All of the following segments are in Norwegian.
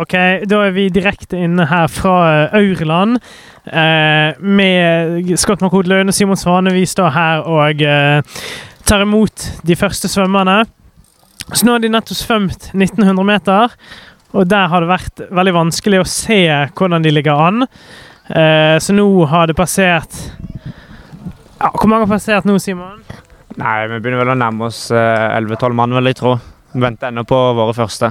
OK, da er vi direkte inne her fra eh, Aurland eh, med Scott Løne og Simon Svane. Vi står her og eh, tar imot de første svømmerne. Så nå har de nettopp svømt 1900 meter, og der har det vært veldig vanskelig å se hvordan de ligger an. Eh, så nå har det passert ja, Hvor mange har passert nå, Simon? Nei, vi begynner vel å nærme oss eh, 11-12 mann, vil jeg tro. Venter ennå på våre første.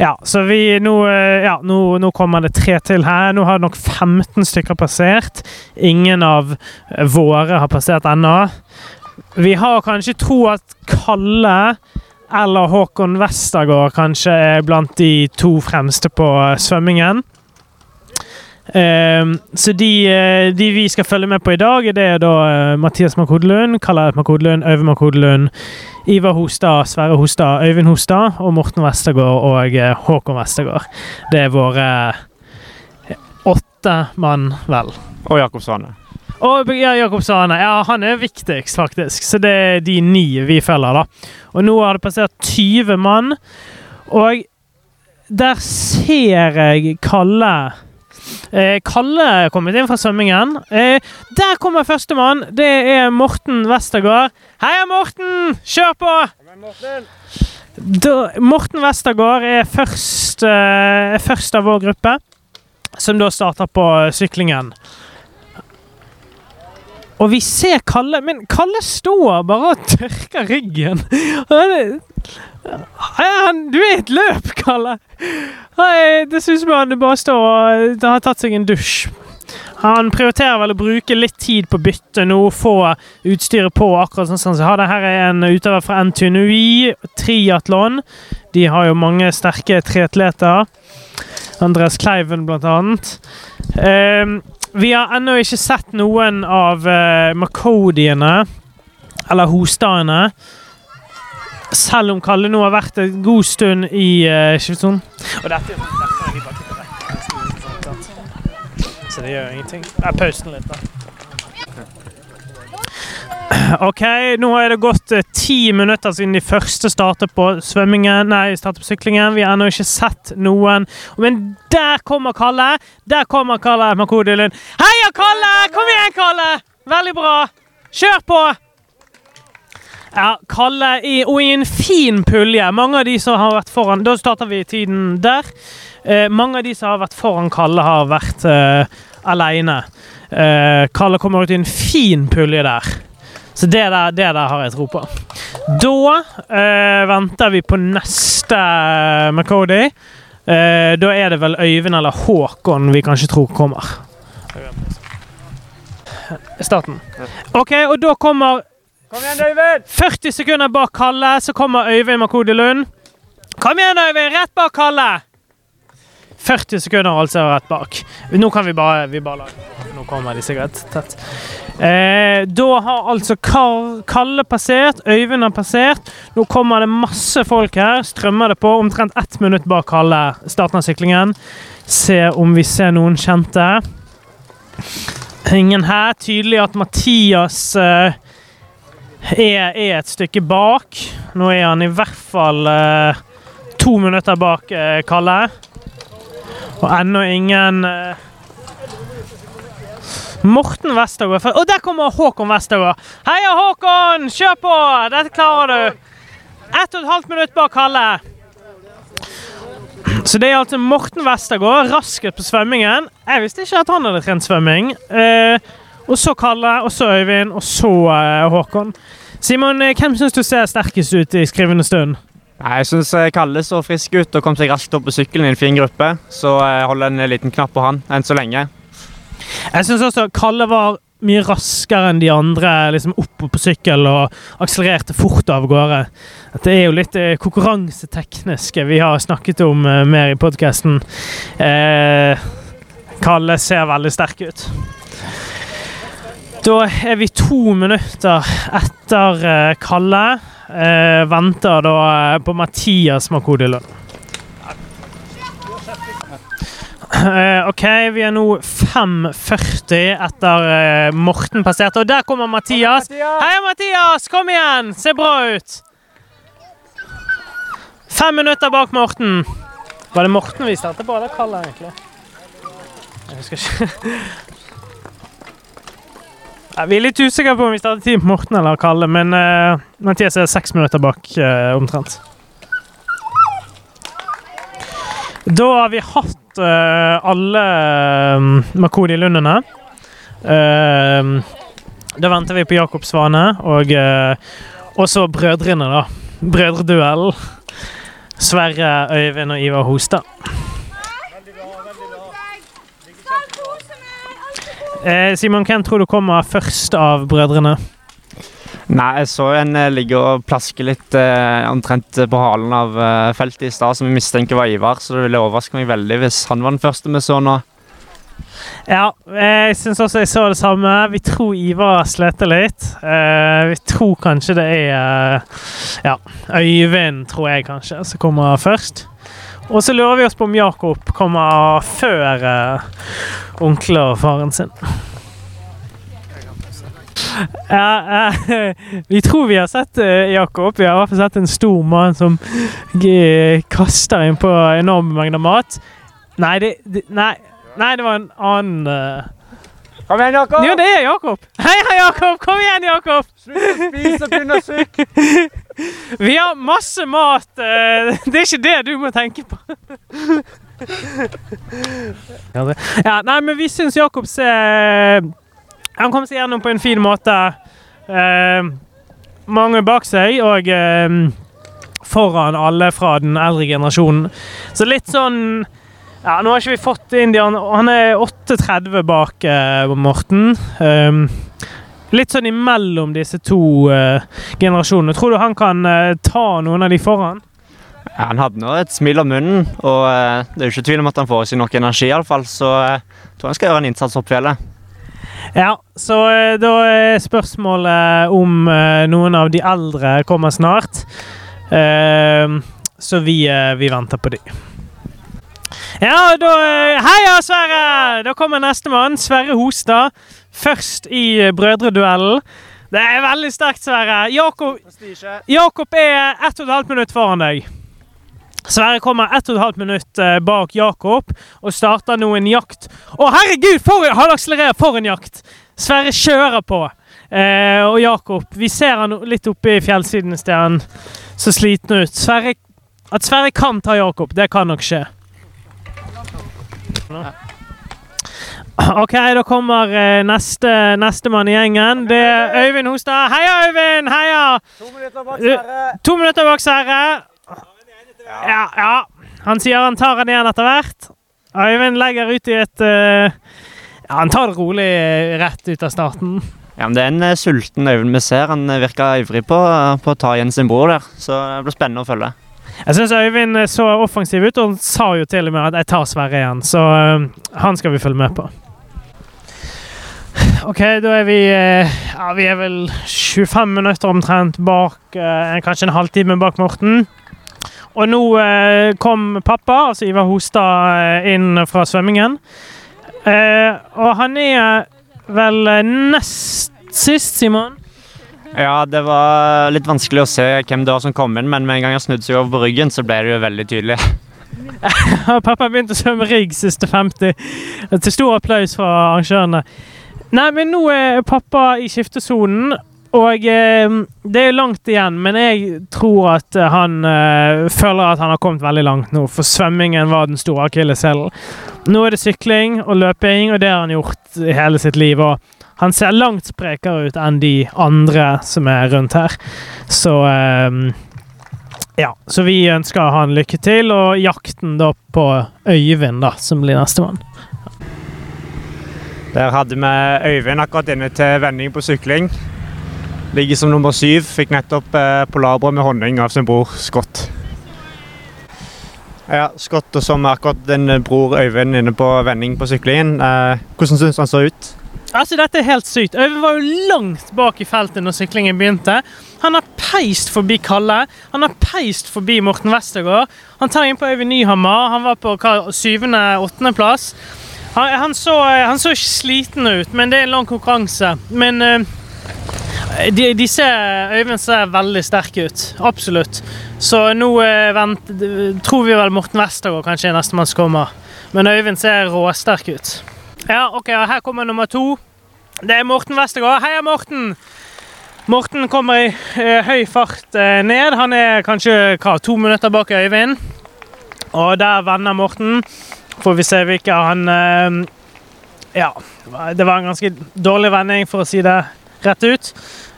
Ja, så vi nå, eh, ja, nå, nå kommer det tre til her. Nå har nok 15 stykker passert. Ingen av våre har passert ennå. Vi har kanskje tro at Kalle eller Håkon Westergård kanskje er blant de to fremste på eh, svømmingen. Ehm, så de, eh, de vi skal følge med på i dag, det er da eh, Mathias Markodelund, Kalle Markodelund, Øyvind Markodelund, Ivar Hostad, Sverre Hostad, Øyvind Hostad og Morten Westergård og eh, Håkon Westergård. Det er våre åtte mann, vel. Og Jakob Svane. Og ja, Jakob Svane. Ja, han er viktigst, faktisk. Så det er de ni vi følger, da. Og nå har det passert 20 mann. Og der ser jeg Kalle eh, Kalle er kommet inn fra svømmingen. Eh, der kommer førstemann. Det er Morten Westergård. Heia, Morten! Kjør på! Da, Morten Westergård er først, eh, først av vår gruppe, som da starter på syklingen. Og vi ser Kalle Men Kalle står bare og tørker ryggen. Du er et løp, Kalle! Det ser ut som han bare står og har tatt seg en dusj. Han prioriterer vel å bruke litt tid på bytte nå, få utstyret på akkurat sånn som han har det. Her er en utøver fra NTNUI, triatlon. De har jo mange sterke triatleter. Andreas Kleiven, blant annet. Ehm, vi har ennå ikke sett noen av uh, Makodiene, eller hostadene. Selv om Kalle nå har vært en god stund i uh, Skiftesonen. Og dette er de bare. Så det gjør ingenting. Jeg pauser den litt, da. OK, nå er det gått eh, ti minutter siden de første startet på svømmingen, nei, startet på syklingen. Vi har ennå ikke sett noen. Men der kommer Kalle! Der kommer Kalle Makodi Lund. Heia, Kalle! Kom igjen, Kalle! Veldig bra. Kjør på! Ja, Kalle i, og i en fin pulje. Mange av de som har vært foran Da starter vi tiden der. Eh, mange av de som har vært foran Kalle, har vært eh, aleine. Eh, Kalle kommer ut i en fin pulje der. Så det der, det der har jeg tro på. Da eh, venter vi på neste eh, Makodi. Eh, da er det vel Øyvind eller Håkon vi kanskje tror kommer. Starten. OK, og da kommer Kom igjen, Øyvind! 40 sekunder bak Kalle, så kommer Øyvind Makodi Lund. Kom igjen, Øyvind! Rett bak Kalle! 40 sekunder altså rett bak. Nå kan vi bare, vi bare Nå kommer de sikkert tett. Eh, da har altså Kalle passert, Øyvind har passert. Nå kommer det masse folk her. Strømmer det på. Omtrent ett minutt bak Kalle starten av syklingen. Se om vi ser noen kjente. Ingen her. Tydelig at Mathias eh, er, er et stykke bak. Nå er han i hvert fall eh, to minutter bak eh, Kalle. Og ennå ingen eh, Morten Westergård. Og der kommer Håkon Westergård. Heia, Håkon! Kjør på! Dette klarer du. Ett og et halvt minutt bak Kalle. Så det er altså Morten Westergård, raskest på svømmingen. Jeg visste ikke at han hadde trent svømming. Eh, og så Kalle, og så Øyvind, og så eh, Håkon. Simon, eh, hvem syns du ser sterkest ut i skrivende stund? Jeg syns Kalle så frisk ut og kom seg raskt opp på sykkelen i en fin gruppe. Så jeg holder en liten knapp på han enn så lenge. Jeg syns også Kalle var mye raskere enn de andre liksom oppe på sykkel og akselererte fort av gårde. Det er jo litt konkurranseteknisk vi har snakket om eh, mer i podkasten. Eh, Kalle ser veldig sterk ut. Da er vi to minutter etter eh, Kalle. Eh, venter da eh, på Mathias Makodi Lund. Eh, OK, vi er nå 5.40 etter eh, Morten passerte. Og der kommer Mathias. Hei, Mathias! Kom igjen! Ser bra ut. Fem minutter bak Morten. Var det Morten vi startet på, eller Kalle, egentlig? Jeg husker ikke. Vi er litt usikre på om vi starter tid på Morten eller Kalle, men uh, Mathias er seks minutter bak uh, omtrent. Da har vi hatt uh, alle uh, Makoni-lundene. Uh, da venter vi på Jakob Svane og også brødrene, da. Brødreduellen. Sverre, Øyvind og Ivar Hostad. Eh, Simon, hvem tror du kommer først av brødrene? Nei, jeg så en eh, ligge og plaske litt eh, omtrent på halen av eh, feltet i stad, som vi mistenker var Ivar. Så det ville overraske meg veldig hvis han var den første vi så nå. Ja, jeg syns også jeg så det samme. Vi tror Ivar sleter litt. Eh, vi tror kanskje det er eh, ja, Øyvind, tror jeg kanskje, som kommer først. Og så lurer vi oss på om Jakob kommer før uh, onkelen og faren sin. Ja, uh, vi tror vi har sett uh, Jakob. Vi har i hvert fall sett en stor mann som kaster inn på enorme mengder mat. Nei, det, det, nei, nei, det var en annen Kom igjen, Jakob! Jo, det er Jakob. Hei, hei, Jakob! Kom igjen, Jakob! Slutt å spise og begynn å sykle! Vi har masse mat. Det er ikke det du må tenke på. Ja, nei, men vi syns Jakob ser Han kom seg gjennom på en fin måte. Eh, mange bak seg, og eh, foran alle fra den eldre generasjonen. Så litt sånn ja, Nå har ikke vi fått Indian Han er 8,30 bak uh, Morten. Um, litt sånn imellom disse to uh, generasjonene. Tror du han kan uh, ta noen av de foran? Ja, han hadde nå et smil om munnen, og det er jo ikke tvil om at han får i seg nok energi, fall Så jeg tror han skal gjøre en innsats opp fjellet. Ja, så da er spørsmålet om noen av de eldre kommer snart. så vi, vi venter på de. Ja, da Heia, Sverre! Da kommer nestemann. Sverre Hostad. Først i brødreduellen. Det er veldig sterkt, Sverre. Jakob, Jakob er 1 12 minutt foran deg. Sverre kommer 1 12 minutt bak Jakob og starter nå en jakt. Å, herregud! For, han akselererer for en jakt! Sverre kjører på. Eh, og Jakob Vi ser han litt oppe i fjellsiden i sted. Han så sliten ut. Sverre, at Sverre kan ta Jakob, det kan nok skje. OK, da kommer uh, neste nestemann i gjengen. Det er Øyvind Hostad. Heia, Øyvind! Heia! To minutter bak Sverre. To minutter bak Sverre. Ja, ja. Han sier han tar den igjen etter hvert. Øyvind legger ut i et uh, Ja, han tar det rolig rett ut av starten. Ja, men Det er en uh, sulten Øyvind vi ser. Han virker ivrig på, på å ta igjen sin bror der. Så det blir spennende å følge. Jeg syns Øyvind så offensiv ut, og han sa jo til og med at 'jeg tar Sverre igjen'. Så uh, han skal vi følge med på. OK, da er vi Ja, vi er vel 25 minutter omtrent bak uh, Kanskje en halvtime bak Morten. Og nå kom pappa, altså Ivar Hostad, inn fra svømmingen. og han er vel nest sist, Simon? Ja, det var litt vanskelig å se hvem det var som kom inn, men med en gang jeg snudde seg over på ryggen, så ble det jo veldig tydelig. Pappa begynte å svømme rigg siste 50. Til stor applaus fra arrangørene. Nei, men nå er pappa i skiftesonen, og eh, det er langt igjen. Men jeg tror at han eh, føler at han har kommet veldig langt nå, for svømmingen var den store akilleshælen. Nå er det sykling og løping, og det har han gjort hele sitt liv. og han ser langt sprekere ut enn de andre som er rundt her. Så um, Ja. Så vi ønsker han lykke til, og jakten da på Øyvind, da, som blir nestemann. Der hadde vi Øyvind akkurat inne til vending på sykling. Ligger som nummer syv. Fikk nettopp eh, polarbrød med honning av sin bror Scott. Ja, Scott og som akkurat din bror Øyvind inne på vending på syklingen. Eh, hvordan syns han så ut? Altså, Dette er helt sykt. Øyvind var jo langt bak i feltet når syklingen begynte. Han har peist forbi Kalle. Han har peist forbi Morten Westergård. Han tar inn på Øyvind Nyhammer. Han var på syvende-åttendeplass. Han, han, så, han så ikke sliten ut, men det er en lang konkurranse. Men uh, De, de ser, Øyvind ser veldig sterk ut. Absolutt. Så nå uh, vent, tror vi vel Morten Westergård kanskje er nestemann som kommer. Men Øyvind ser råsterk ut. Ja, OK, her kommer nummer to. Det er Morten Westergaard. Heia, Morten! Morten kommer i eh, høy fart eh, ned. Han er kanskje hva, to minutter bak Øyvind. Og der vender Morten. Får vi se hvilke han eh, Ja, det var en ganske dårlig vending, for å si det rett ut.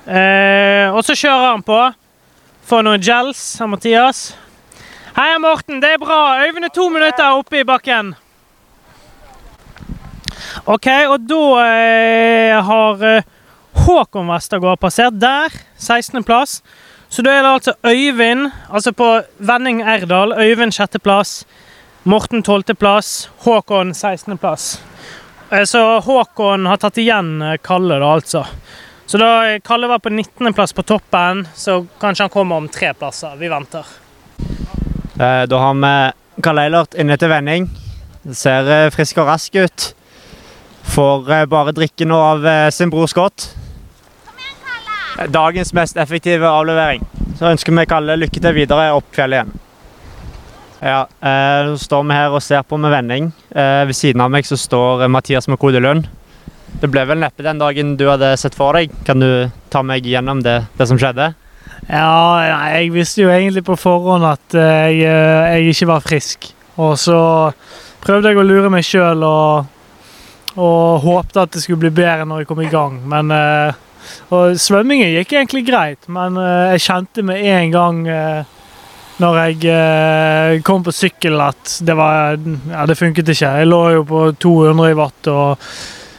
Eh, og så kjører han på. Får noen gels av Mathias. Heia, Morten. Det er bra. Øyvind er to minutter oppe i bakken. OK, og da eh, har eh, Håkon Westergård passert der. 16.-plass. Så da er det altså Øyvind, altså på vending Erdal, Øyvind 6.-plass. Morten 12.-plass. Håkon 16.-plass. Eh, så Håkon har tatt igjen eh, Kalle, da, altså. Så da Kalle var på 19.-plass på toppen, så kanskje han kommer om tre plasser. Vi venter. Da har vi Karl Eilert inne til vending. Det ser frisk og rask ut. Får eh, bare drikke noe av eh, sin bror Scott. Eh, Dagens mest effektive avlevering. Så ønsker vi Kalle lykke til videre opp fjellet igjen. Ja, eh, Nå står vi her og ser på med vending. Eh, ved siden av meg så står eh, Mathias Makode Lund. Det ble vel neppe den dagen du hadde sett for deg. Kan du ta meg gjennom det, det som skjedde? Ja, jeg visste jo egentlig på forhånd at eh, jeg, eh, jeg ikke var frisk. Og så prøvde jeg å lure meg sjøl og, og håpte at det skulle bli bedre når jeg kom i gang. Men eh, og svømmingen gikk egentlig greit, men eh, jeg kjente med en gang eh, når jeg kom på sykkel at det var Ja, det funket ikke. Jeg lå jo på 200 i watt, og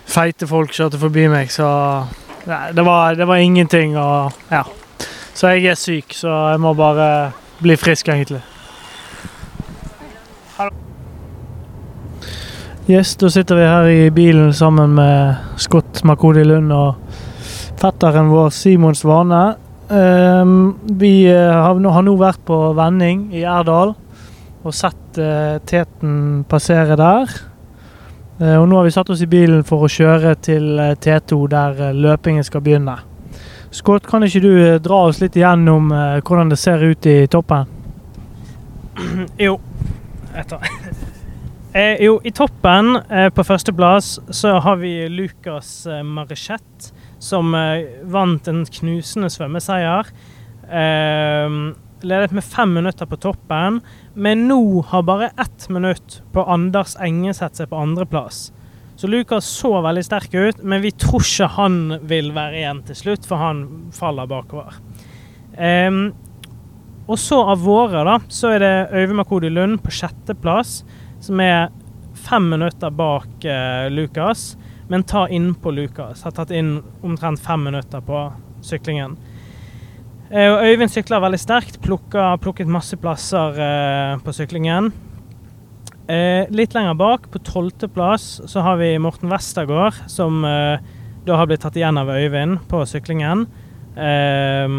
feite folk kjørte forbi meg, så nei, det, var, det var ingenting. Og ja. Så jeg er syk, så jeg må bare bli frisk, egentlig. Yes, da sitter vi her i bilen sammen med Scott Makodi Lund og fetteren vår Simon Svane. Ehm, vi eh, har, nå, vært på vending i Erdal og sett eh, teten passere der. Eh, og nå har vi satt oss i bilen for å kjøre til eh, T2, der løpingen skal begynne. Scott, kan ikke du dra oss litt igjennom hvordan det ser ut i toppen? Jo. Etter. Eh, jo, i toppen eh, på førsteplass så har vi Lucas eh, Marichette, som eh, vant en knusende svømmeseier. Eh, ledet med fem minutter på toppen, men nå har bare ett minutt på Anders Engeseth seg på andreplass. Så Lucas så veldig sterk ut, men vi tror ikke han vil være igjen til slutt, for han faller bakover. Ehm, og så av våre, da, så er det Øyvind Makodi Lund på sjetteplass, som er fem minutter bak eh, Lukas, men tar innpå Lukas. Har tatt inn omtrent fem minutter på syklingen. Eh, Øyvind sykler veldig sterkt, plukker, plukket masse plasser eh, på syklingen. Eh, litt lenger bak, på tolvteplass, så har vi Morten Westergård, som eh, da har blitt tatt igjen av Øyvind på syklingen. Eh,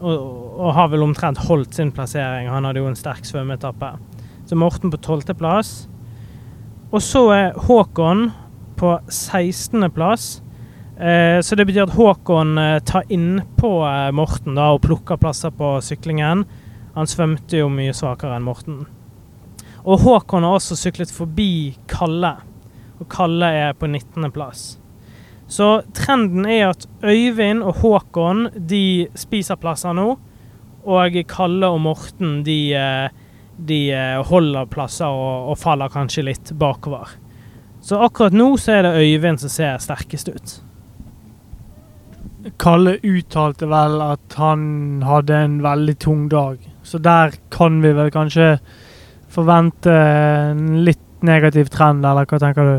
og, og har vel omtrent holdt sin plassering. Han hadde jo en sterk svømmeetappe. Så Morten på tolvteplass. Og så er Håkon på 16.-plass. Eh, så det betyr at Håkon eh, tar innpå eh, Morten da, og plukker plasser på syklingen. Han svømte jo mye svakere enn Morten. Og Håkon har også syklet forbi Kalle, og Kalle er på 19.-plass. Så trenden er at Øyvind og Håkon de spiser plasser nå, og Kalle og Morten de, eh, de eh, holder plasser og, og faller kanskje litt bakover. Så akkurat nå så er det Øyvind som ser sterkest ut. Kalle uttalte vel at han hadde en veldig tung dag, så der kan vi vel kanskje forvente en litt negativ trend, eller hva tenker du?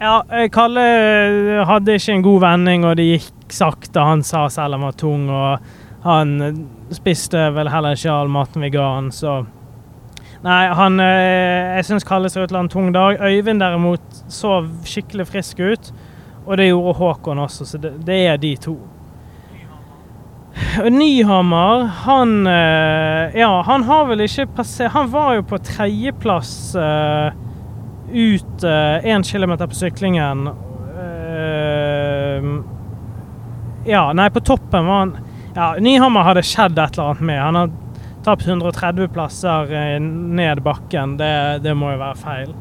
Ja, eh, Kalle eh, hadde ikke en god vending, og det gikk sakte. Han sa selv han var tung, og han eh, spiste vel heller ikke all maten vi ga han, så Nei, han eh, Jeg syns Kalle ser ut til å ha en tung dag. Øyvind derimot så skikkelig frisk ut, og det gjorde Håkon også, så det, det er de to. Nyhammer, han eh, Ja, han har vel ikke passert Han var jo på tredjeplass uh, ut én kilometer på syklingen. Uh, Ja, nei, på toppen var han Ja, Nyhammer hadde skjedd et eller annet med. Han har tapt 130 plasser eh, ned bakken. Det, det må jo være feil.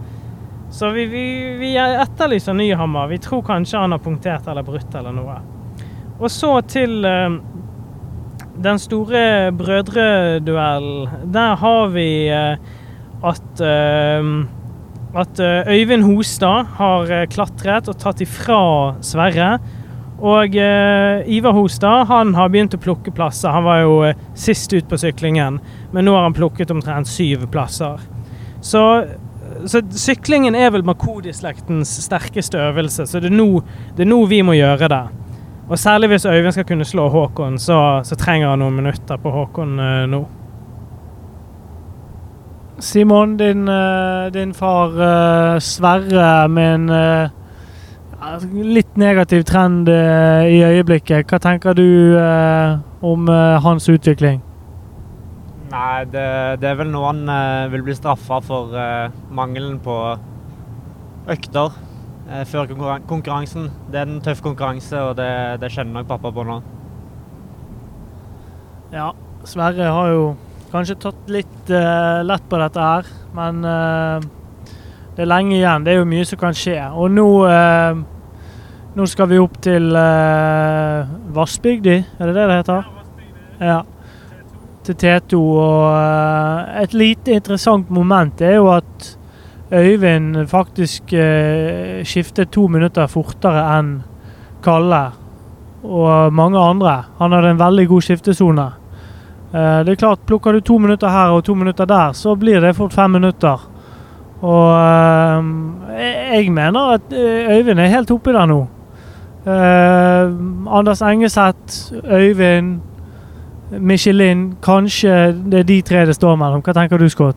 Så vi, vi, vi etterlyser Nyhammer. Vi tror kanskje han har punktert eller brutt eller noe. Og så til uh, den store brødreduellen. Der har vi uh, at uh, at Øyvind Hostad har klatret og tatt ifra Sverre. Og eh, Ivar Hostad han har begynt å plukke plasser. Han var jo eh, sist ut på syklingen, men nå har han plukket omtrent syv plasser. Så, så syklingen er vel Makodi-slektens sterkeste øvelse, så det er, nå, det er nå vi må gjøre det. Og særlig hvis Øyvind skal kunne slå Håkon, så, så trenger han noen minutter på Håkon eh, nå. Simon, din, eh, din far eh, Sverre med en eh, litt negativ trend eh, i øyeblikket. Hva tenker du eh, om eh, hans utvikling? Nei, det, det er vel nå han vil bli straffa for mangelen på økter før konkurransen. Det er en tøff konkurranse, og det, det kjenner nok pappa på nå. Ja, Sverre har jo kanskje tatt litt lett på dette her, men det er lenge igjen. Det er jo mye som kan skje. Og nå, eh, nå skal vi opp til eh, Vassbygdi, er det det det heter? Ja. Til T2. Og eh, et lite interessant moment er jo at Øyvind faktisk eh, skiftet to minutter fortere enn Kalle og mange andre. Han hadde en veldig god skiftesone. Uh, det er klart, Plukker du to minutter her og to minutter der, så blir det fort fem minutter. Og uh, jeg mener at Øyvind er helt oppi der nå. Uh, Anders Engeseth, Øyvind, Michelin. Kanskje det er de tre det står mellom. Hva tenker du, Scott?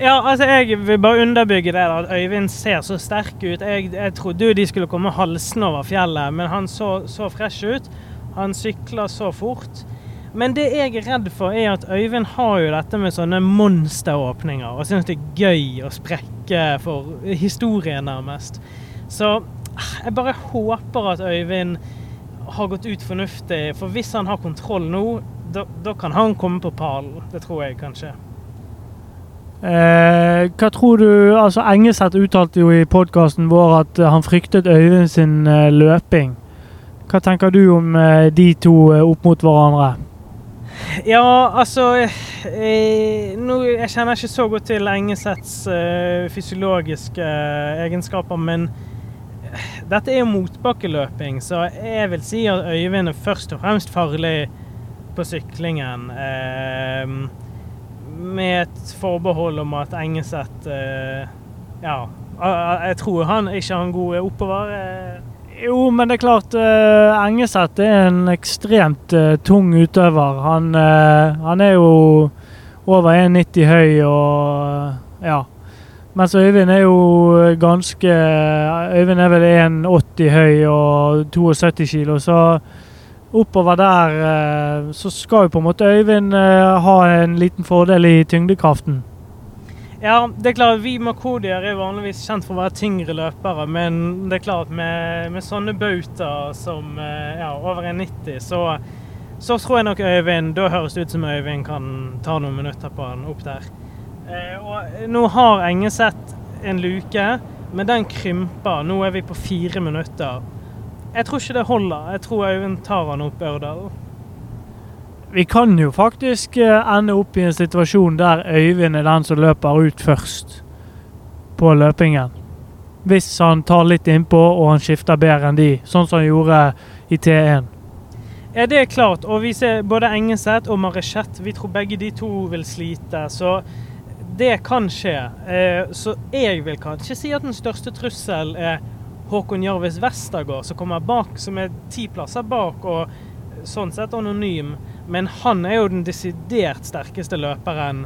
Ja, altså jeg vil bare underbygge det at Øyvind ser så sterk ut. Jeg, jeg trodde jo de skulle komme halsende over fjellet, men han så så fresh ut. Han sykler så fort. Men det jeg er redd for, er at Øyvind har jo dette med sånne monsteråpninger, og syns det er gøy å sprekke for historien, nærmest. Så jeg bare håper at Øyvind har gått ut fornuftig, for hvis han har kontroll nå, da, kan han komme på pallen. Det tror jeg kanskje. Eh, hva tror du altså Engeseth uttalte jo i podkasten vår at eh, han fryktet Øyvind sin eh, løping. Hva tenker du om eh, de to opp mot hverandre? Ja, altså eh, nå, Jeg kjenner ikke så godt til Engeseths eh, fysiologiske eh, egenskaper, men dette er jo motbakkeløping, så jeg vil si at Øyvind er først og fremst farlig på syklingen. Eh, med et forbehold om at Engeseth Ja, jeg tror han ikke har en god oppover. Jo, men det er klart uh, Engeseth er en ekstremt uh, tung utøver. Han, uh, han, er jo over 1,90 høy og ja. Mens Øyvind er jo ganske Øyvind er vel 1,80 høy og 72 kilo, så oppover der så skal jo på en måte Øyvind ha en liten fordel i tyngdekraften. Ja, det er klart vi makodier er vanligvis kjent for å være tyngre løpere, men det er klart med, med sånne bauter som ja, over 1,90, så, så tror jeg nok Øyvind Da høres det ut som Øyvind kan ta noen minutter på han opp der. Eh, og nå har Engeseth en luke, men den krymper. Nå er vi på fire minutter. Jeg tror ikke det holder. Jeg tror Øyvind tar han opp Ørdal. Vi kan jo faktisk ende opp i en situasjon der Øyvind er den som løper ut først på løpingen. Hvis han tar litt innpå og han skifter bedre enn de, sånn som han gjorde i T1. Ja, det er klart. Og vi ser både Engeseth og Marichette Vi tror begge de to vil slite. Så det kan skje. Så jeg vil kanskje si at den største trusselen er Håkon Jarvis Westergård, som kommer bak, som er ti plasser bak og sånn sett anonym. Men han er jo den desidert sterkeste løperen.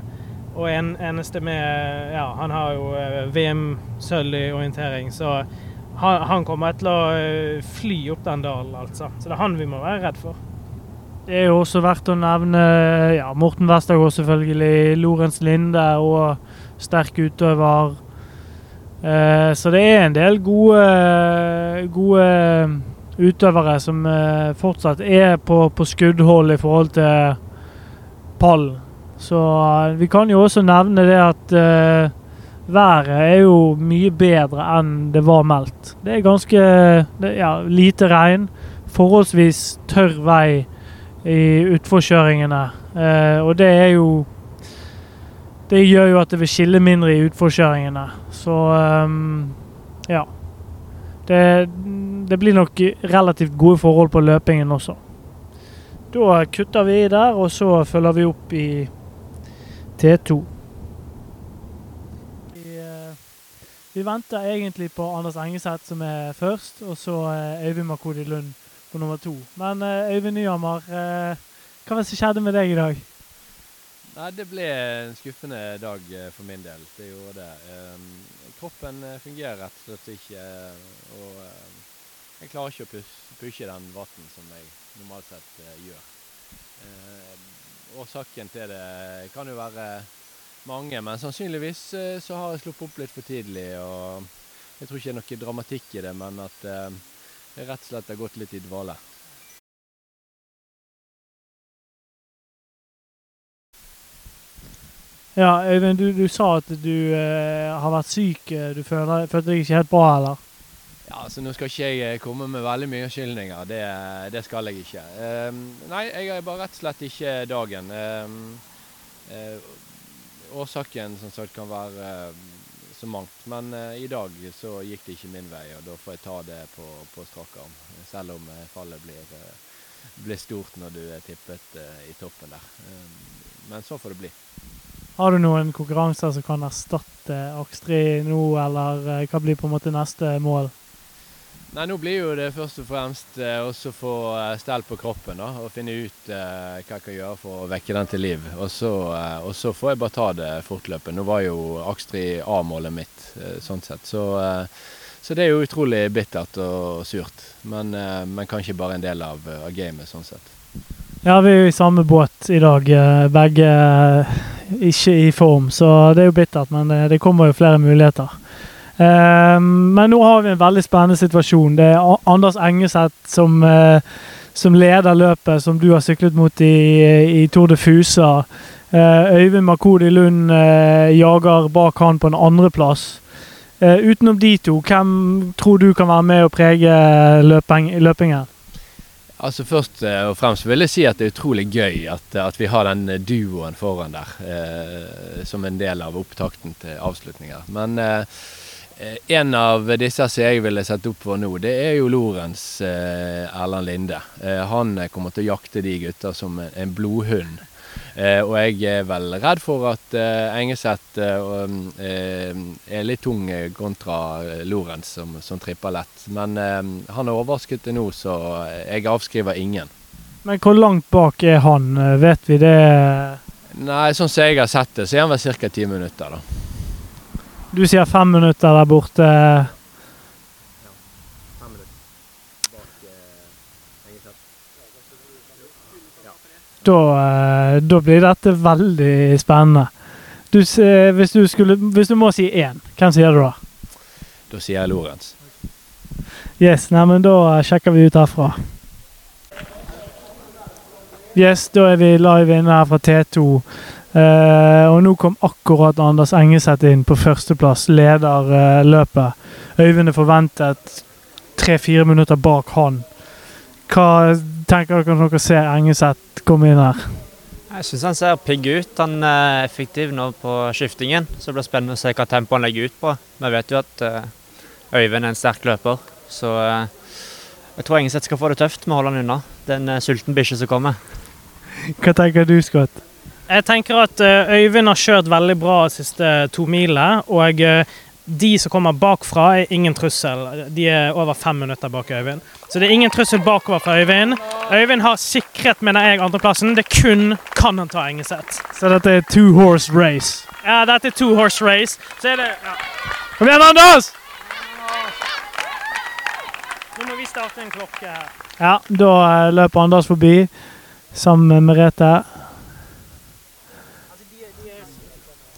Og en, eneste med Ja, han har jo VM-sølv i orientering, så han, han, kommer til å fly opp den dalen, altså. Så det er han vi må være redd for. Det er jo også verdt å nevne ja, Morten Westergård, selvfølgelig. Lorentz Linde og sterk utøver. Eh, så det er en del gode, gode utøvere som eh, fortsatt er på, på skuddhold i forhold til pallen. Så eh, vi kan jo også nevne det at eh, været er jo mye bedre enn det var meldt. Det er ganske det, ja, lite regn, forholdsvis tørr vei i utforkjøringene. Eh, og det er jo Det gjør jo at det vil skille mindre i utforkjøringene. Så um, ja. Det, det blir nok relativt gode forhold på løpingen også. Da kutter vi der, og så følger vi opp i T2. Vi, eh, vi venter egentlig på Anders Engeseth som er først, og så eh, Øyvind Makodi Lund på nummer to. Men eh, Øyvind Nyhammer, hva var det som skjedde med deg i dag? Nei, det ble en skuffende dag for min del. Det gjorde det. Ehm, kroppen fungerer rett og slett ikke, og jeg klarer ikke å pus- pushe den vatten som jeg normalt sett eh, gjør. Eh, årsaken til det kan jo være mange, men sannsynligvis eh, så har jeg sluppet opp litt for tidlig. og Jeg tror ikke det er noe dramatikk i det, men at jeg rett og slett har gått litt i dvale. Ja, Øyvind, du, du sa at du eh, har vært syk. Du føler, følte deg ikke helt bra, eller? Ja, altså Nå skal ikke jeg eh, komme med veldig mye unnskyldninger, det, det skal jeg ikke. Um, nei, jeg er bare rett og slett ikke dagen. Um, uh, årsaken som sagt kan være uh, så mangt, men uh, i dag så gikk det ikke min vei, og da får jeg ta det på, på strak arm. Selv om eh, fallet blir, eh, blir stort når du er tippet eh, i toppen der. Um, men så får det bli. Har du noen konkurranser som kan erstatte Akstri nå, eller eh, hva blir på en måte neste mål? Nei, nå blir jo det først og fremst eh, også få eh, stell på kroppen da, og finne ut eh, hva jeg kan gjøre for å vekke den til liv. Og så, og så får jeg bare ta det fortløpende. Nå var jo Akstrid A-målet mitt, sånn sett. Så, så det er jo utrolig bittert og surt. Men, men kanskje bare en del av, av gamet, sånn sett. Ja, vi er jo i samme båt i dag. Begge ikke i form, så det er jo bittert. Men det, det kommer jo flere muligheter. Eh, men nå har vi en veldig spennende situasjon. Det er Anders Engeseth som, eh, som leder løpet, som du har syklet mot i, i Tour de Fusa. Eh, Øyvind Makodi Lund eh, jager bak han på en andreplass. Utenom de to, hvem tror du kan være med å prege løping, løpingen? Altså Først og fremst vil jeg si at det er utrolig gøy at, at vi har den duoen foran der eh, som en del av opptakten til avslutninger. Men eh, en av disse som jeg ville sette opp for nå, det er jo Lorentz eh, Erland Linde. Eh, han eh, kommer til å jakte de gutta som en, blodhund. Eh, og jeg er vel redd for at eh, Engeseth eh, eh, er litt tung eh, kontra eh, Lorentz, som, som tripper lett. Men eh, han er overrasket til nå, så jeg avskriver ingen. Men hvor langt bak er han? Eh, Vet vi det? Nei, sånn som jeg har sett det, så er han vel ca. ti minutter, da. Du sier fem minutter der borte. Da, eh, da blir dette veldig spennende. Du, eh, hvis, du skulle, hvis du må si én, hvem sier du da? Da sier jeg Lorentz. Yes, neimen da sjekker vi ut herfra. Yes, da er vi live inne her fra T2. Eh, og nå kom akkurat Anders Engeseth inn på førsteplass, leder eh, løpet. Øyvind er forventet tre-fire minutter bak han. Hva tenker dere når dere ser Engeseth komme inn her? Jeg syns han ser pigg ut. Han er effektiv nå på skiftingen. Så det blir spennende å se hva tempo han legger ut på. Vi vet jo at uh, Øyvind er en sterk løper, så eh, jeg tror Engeseth skal få det tøft med å holde han unna. Det er en eh, sulten bikkje som kommer. Hva tenker du, Scott? Jeg tenker at eh, Øyvind har kjørt veldig bra de siste to milene, og eh, de som kommer bakfra, er ingen trussel. De er over fem minutter bak Øyvind. Så det er ingen trussel bakover for Øyvind. Øyvind har sikret, mener jeg, andreplassen. Det kun kan han ta Engeseth. Så dette er two horse race. Ja, dette er two horse race. Så er det ja. Kom igjen, Anders! Nå må vi starte en klokke her. Ja, da eh, løper Anders forbi sammen med Merete.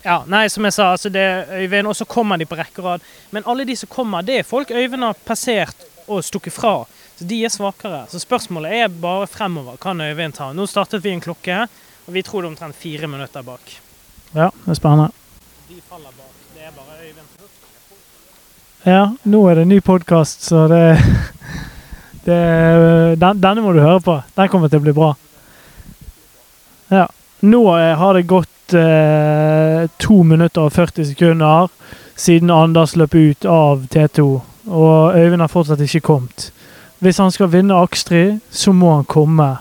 Ja, nei, som jeg sa, altså det er Øyvind, og så kommer de på rekke og rad. Men alle de som kommer, det er folk Øyvind har passert og stukket fra. Så de er svakere. Så spørsmålet er bare fremover. Kan Øyvind ta? Nå startet vi en klokke, og vi tror det er omtrent fire minutter bak. Ja, det er spennende. De faller bak. Det er bare Øyvind. Ja, nå er det en ny podkast, så det, det den, Denne må du høre på. Den kommer til å bli bra. Ja. Nå eh, har det gått eh, to minutter og 40 sekunder siden Anders løp ut av T2, og Øyvind har fortsatt ikke kommet. Hvis han skal vinne Akstrid, så må han komme.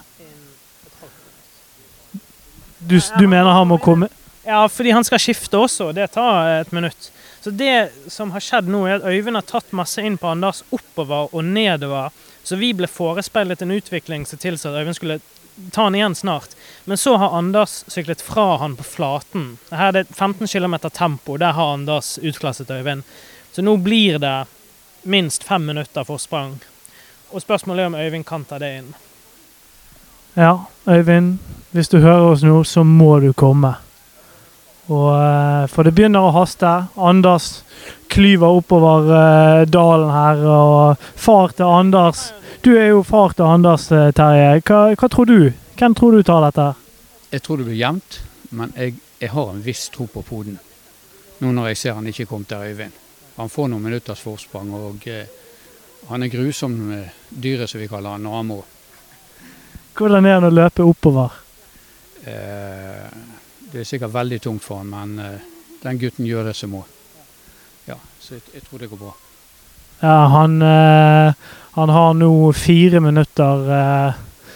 Du, du mener han må komme Ja, fordi han skal skifte også. Det tar et minutt. Så det som har skjedd nå, er at Øyvind har tatt masse inn på Anders oppover og nedover. Så vi ble forespeilet en utvikling som tilsa at Øyvind skulle ta han igjen snart. Men så har Anders syklet fra han på flaten. Her er det 15 km tempo. Der har Anders utklasset Øyvind. Så nå blir det minst fem minutter forsprang. Og spørsmålet er om Øyvind kan ta det inn. Ja, Øyvind, hvis du hører oss nå, så må du komme. Og, eh, for det begynner å haste. Anders klyver oppover eh, dalen her. Og far til Anders Du er jo far til Anders, eh, Terje. Hva, hva tror du? Hvem tror du tar dette? Jeg tror det blir jevnt, men jeg, jeg har en viss tro på poden. Nå når jeg ser han ikke kom til Øyvind. Han får noen minutters forsprang, og eh, han er grusom eh, dyret, som vi kaller han, når han må. Hvordan er han å løpe oppover? Eh, det er sikkert veldig tungt for han, men eh, den gutten gjør det som må. Ja, så jeg, jeg tror det går bra. Ja, han, eh, han har nå fire minutter eh,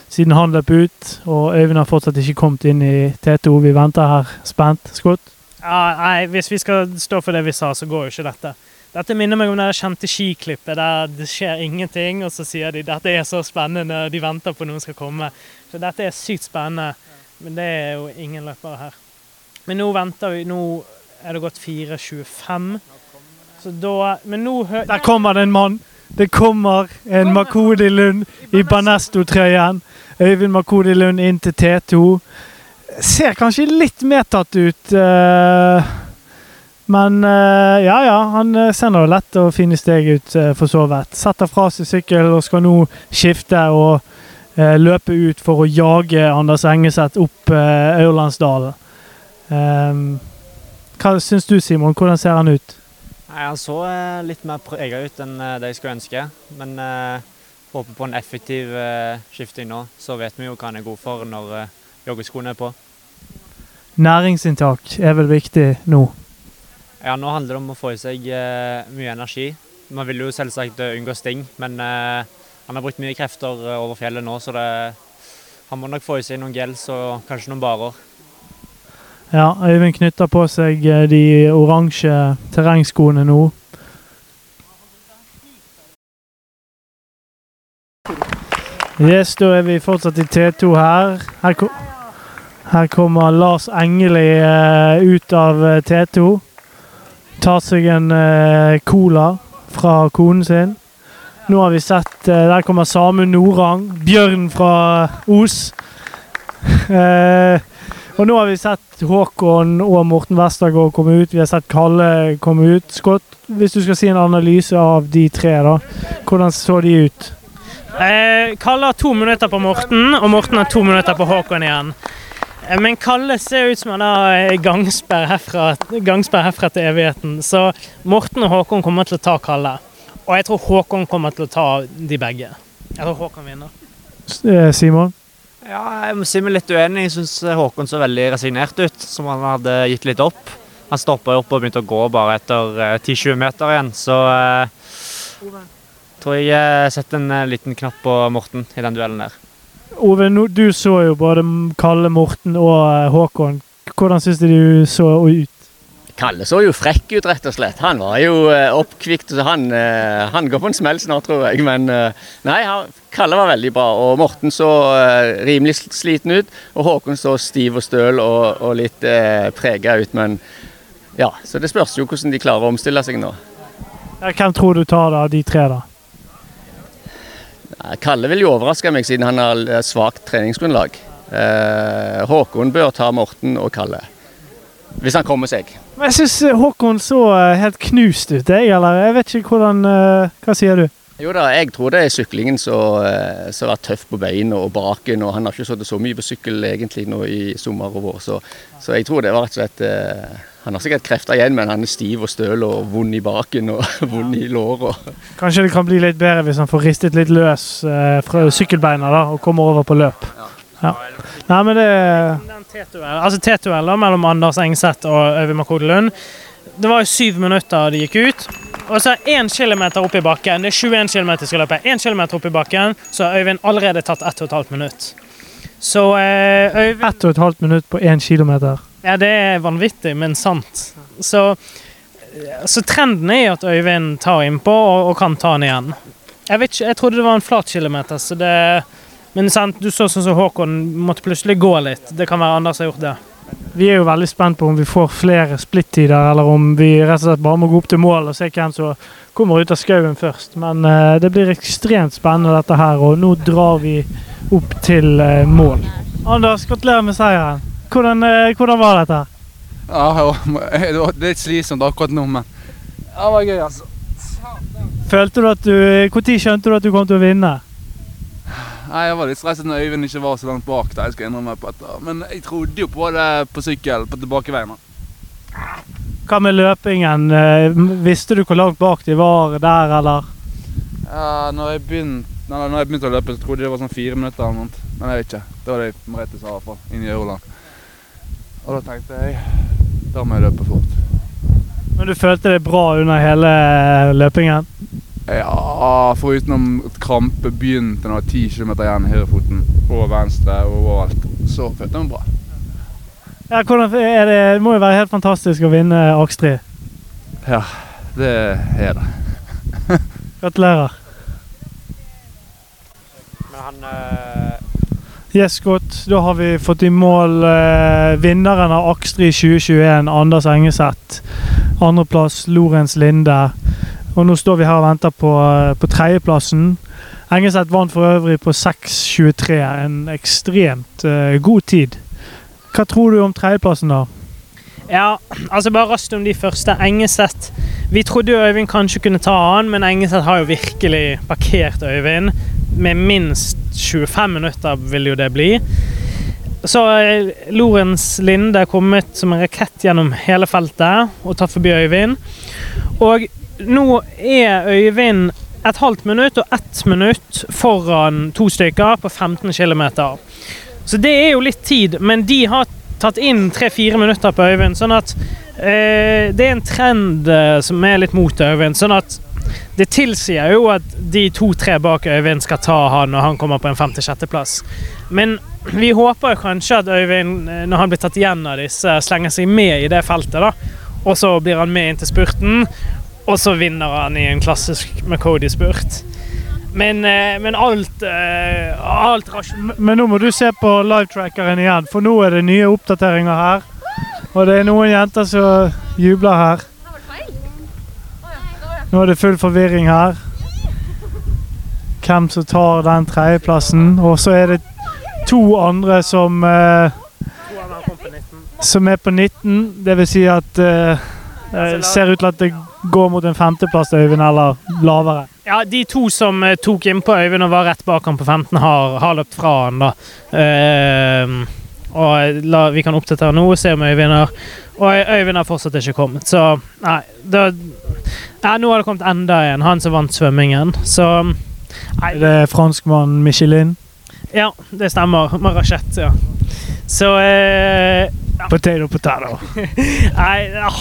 siden han løp ut, og Øyvind har fortsatt ikke kommet inn i T2. Vi venter her spent. Skott? Ja, nei, Hvis vi skal stå for det vi sa, så går jo ikke dette. Dette minner meg om det kjente skiklippet der det skjer ingenting, og så sier de dette er så spennende, og de venter på noen skal komme. Så dette er sykt spennende, men det er jo ingen løpere her. Men nå venter vi Nå er det gått 4.25, så da Men nå hø... Der kommer det en mann! Det kommer en Makodi Lund i Banesto-trøyen. Øyvind Makodi Lund inn til T2. Ser kanskje litt medtatt ut. eh, men eh, ja, ja, han eh, ser nå lett og fine steg ut, for så vidt. Setter fra seg sykkel og skal nå skifte og løpe ut for å jage Anders Engeseth opp Aurlandsdalen. Ehm, hva syns du, Simon? Hvordan ser han ut? Han så eh, litt mer prega ut enn eh, det jeg skulle ønske. Men eh, håper på en effektiv eh, skifting nå. Så vet vi jo hva han er god for når eh, joggeskoene er på. Næringsinntak er vel viktig nå? Ja, Nå handler det om å få i seg eh, mye energi. Man vil jo selvsagt unngå sting, men han har brukt mye krefter over fjellet nå, så det, han må nok få i seg noen gels og kanskje noen barer. Ja, Øyvind knytter på seg eh, de oransje terrengskoene nå. Yes, da er vi fortsatt i T2 her. Her, ko her kommer Lars Engeli uh, ut av eh, T2. Tar seg en uh, cola fra konen sin. Nå har vi sett uh, Der kommer Samu Norang. Bjørn fra Os. Eh, og nå har vi sett Håkon og Morten Westergård komme ut. Vi har sett Kalle komme ut. Scott, hvis du skal si en analyse av de tre, da. Hvordan så de ut? Eh, Kalle har to minutter på Morten, og Morten har to minutter på Håkon igjen. Eh, Men Kalle ser ut som han har gangsperr herfra, gangsper herfra til evigheten. Så Morten og Håkon kommer til å ta Kalle. Og jeg tror Håkon kommer til å ta de begge. Jeg tror Håkon vinner. Eh, Simon? Ja, jeg må si meg litt uenig. Jeg syns Håkon så veldig resignert ut, som han hadde gitt litt opp. Han stoppa opp og begynte å gå bare etter eh, 10-20 meter igjen, så eh, tror jeg jeg setter en eh, liten knapp på Morten i den duellen der. Ove, du så jo både Kalle, Morten og eh, Håkon. Hvordan syns du de så ut? Kalle så jo frekk ut, rett og slett. Han var jo eh, oppkvikt, så han, eh, han går på en smell snart, tror jeg. Men eh, nei, Kalle var veldig bra. Og Morten så rimelig sliten ut. Og Håkon så stiv og støl og, og litt eh, prega ut. Men ja, så det spørs jo hvordan de klarer å omstille seg nå. Hvem tror du tar da, de tre, da? Kalle vil jo overraske meg, siden han har svakt treningsgrunnlag. Håkon bør ta Morten og Kalle. Hvis han kommer seg. Men Jeg syns Håkon så eh, helt knust ut, jeg. Eller jeg vet ikke hvordan eh, Hva sier du? Jo da, jeg tror det er syklingen som eh, som har vært tøff på beina og baken. og Han har ikke sittet så mye på sykkel egentlig nå i sommer og vår, så, så jeg tror det var rett og slett eh, Han har sikkert krefter igjen, men han er stiv og støl og vond i baken og vond i låret. Kanskje det kan bli litt bedre hvis han får ristet litt løs eh, fra sykkelbeina da, og kommer over på løp. Ja. Nei, men det altså T-duell da, mellom Anders Engseth og Øyvind Makode Lund. Det var jo syv minutter de gikk ut. Og så én kilometer opp i bakken. Det er 21 km de skal løpe. Én kilometer opp i bakken, så har Øyvind allerede tatt ett og et halvt minutt. Så eh, Øyvind ett og et halvt minutt på én kilometer. Ja, det er vanvittig, men sant. Så, så trenden er at Øyvind tar innpå og, og kan ta den igjen. Jeg vet ikke, jeg trodde det var en flat kilometer, så det Men sant, du så sånn som Håkon måtte plutselig gå litt. Det kan være Anders har gjort det. Vi er jo veldig spent på om vi får flere splittider, eller om vi rett og slett bare må gå opp til mål og se hvem som kommer ut av skauen først. Men uh, det blir ekstremt spennende dette her, og nå drar vi opp til uh, mål. Anders, gratulerer med seieren. Hvordan, uh, hvordan var dette? Ja, det var litt slitsomt akkurat nå, men det var gøy, altså. Følte du at du Når skjønte du at du kom til å vinne? Nei, Jeg var litt stresset når Øyvind ikke var så langt bak. der, jeg skal innrømme på dette. Men jeg trodde jo på det på sykkel på tilbakeveien. Hva med løpingen? Eh, Visste du hvor langt bak de var der, eller? Ja, når jeg begynte, nei, når jeg begynte å løpe, så trodde jeg det var sånn fire minutter eller noe. Men jeg vet ikke. Det var det Merete sa i hvert fall, Inn i Euroland. Og da tenkte jeg da må jeg løpe fort. Men du følte deg bra under hele løpingen? Ja, foruten om krampe begynte når det var ti km igjen i høyrefoten. Og venstre og overalt. Så følte jeg meg bra. Ja, hvordan er det, det må jo være helt fantastisk å vinne Akstrid. Ja, det er det. Gratulerer. Men han uh... Yes, godt. Da har vi fått i mål uh, vinneren av Akstrid 2021, Anders Engeseth. Andreplass Lorentz Linde. Og nå står vi her og venter på, eh, på tredjeplassen. Engeseth vant for øvrig på 6.23, en ekstremt uh, god tid. Hva tror du om tredjeplassen, da? Ja, altså bare raskt om de første. Engeseth Vi trodde jo Øyvind kanskje kunne ta han, men Engeseth har jo virkelig parkert Øyvind. Med minst 25 minutter vil jo det bli. Så eh, Lorentz Linde er kommet som en rakett gjennom hele feltet og tatt forbi Øyvind. Og nå er Øyvind et halvt minutt og ett minutt foran to stykker på 15 km. Så det er jo litt tid, men de har tatt inn tre-fire minutter på Øyvind. Sånn at eh, det er en trend eh, som er litt mot Øyvind. Sånn at det tilsier jo at de to-tre bak Øyvind skal ta han når han kommer på en femte-sjetteplass. Men vi håper kanskje at Øyvind, eh, når han blir tatt igjen av disse, slenger seg med i det feltet. da. Og så blir han med inn til spurten, og så vinner han i en klassisk McCody-spurt. Men, eh, men alt, eh, alt Men nå må du se på livetrackeren igjen, for nå er det nye oppdateringer her. Og det er noen jenter som jubler her. Nå er det full forvirring her. Hvem som tar den tredjeplassen. Og så er det to andre som eh, Som er på 19. Det vil si at det ser ut til at det går mot en femteplass til Øyvind, eller lavere. Ja, de to som eh, tok innpå Øyvind og var rett bak han på 15, har, har løpt fra han, da. Uh, og la, vi kan oppdatere nå og se om Øyvind har Og Øyvind har fortsatt ikke kommet, så Nei, da, ja, nå har det kommet enda en. Han som vant svømmingen. Så Nei, Det er franskmannen Michelin. ja, det stemmer. Marachette, ja. Så eh, Potato, potato. Nei, åh.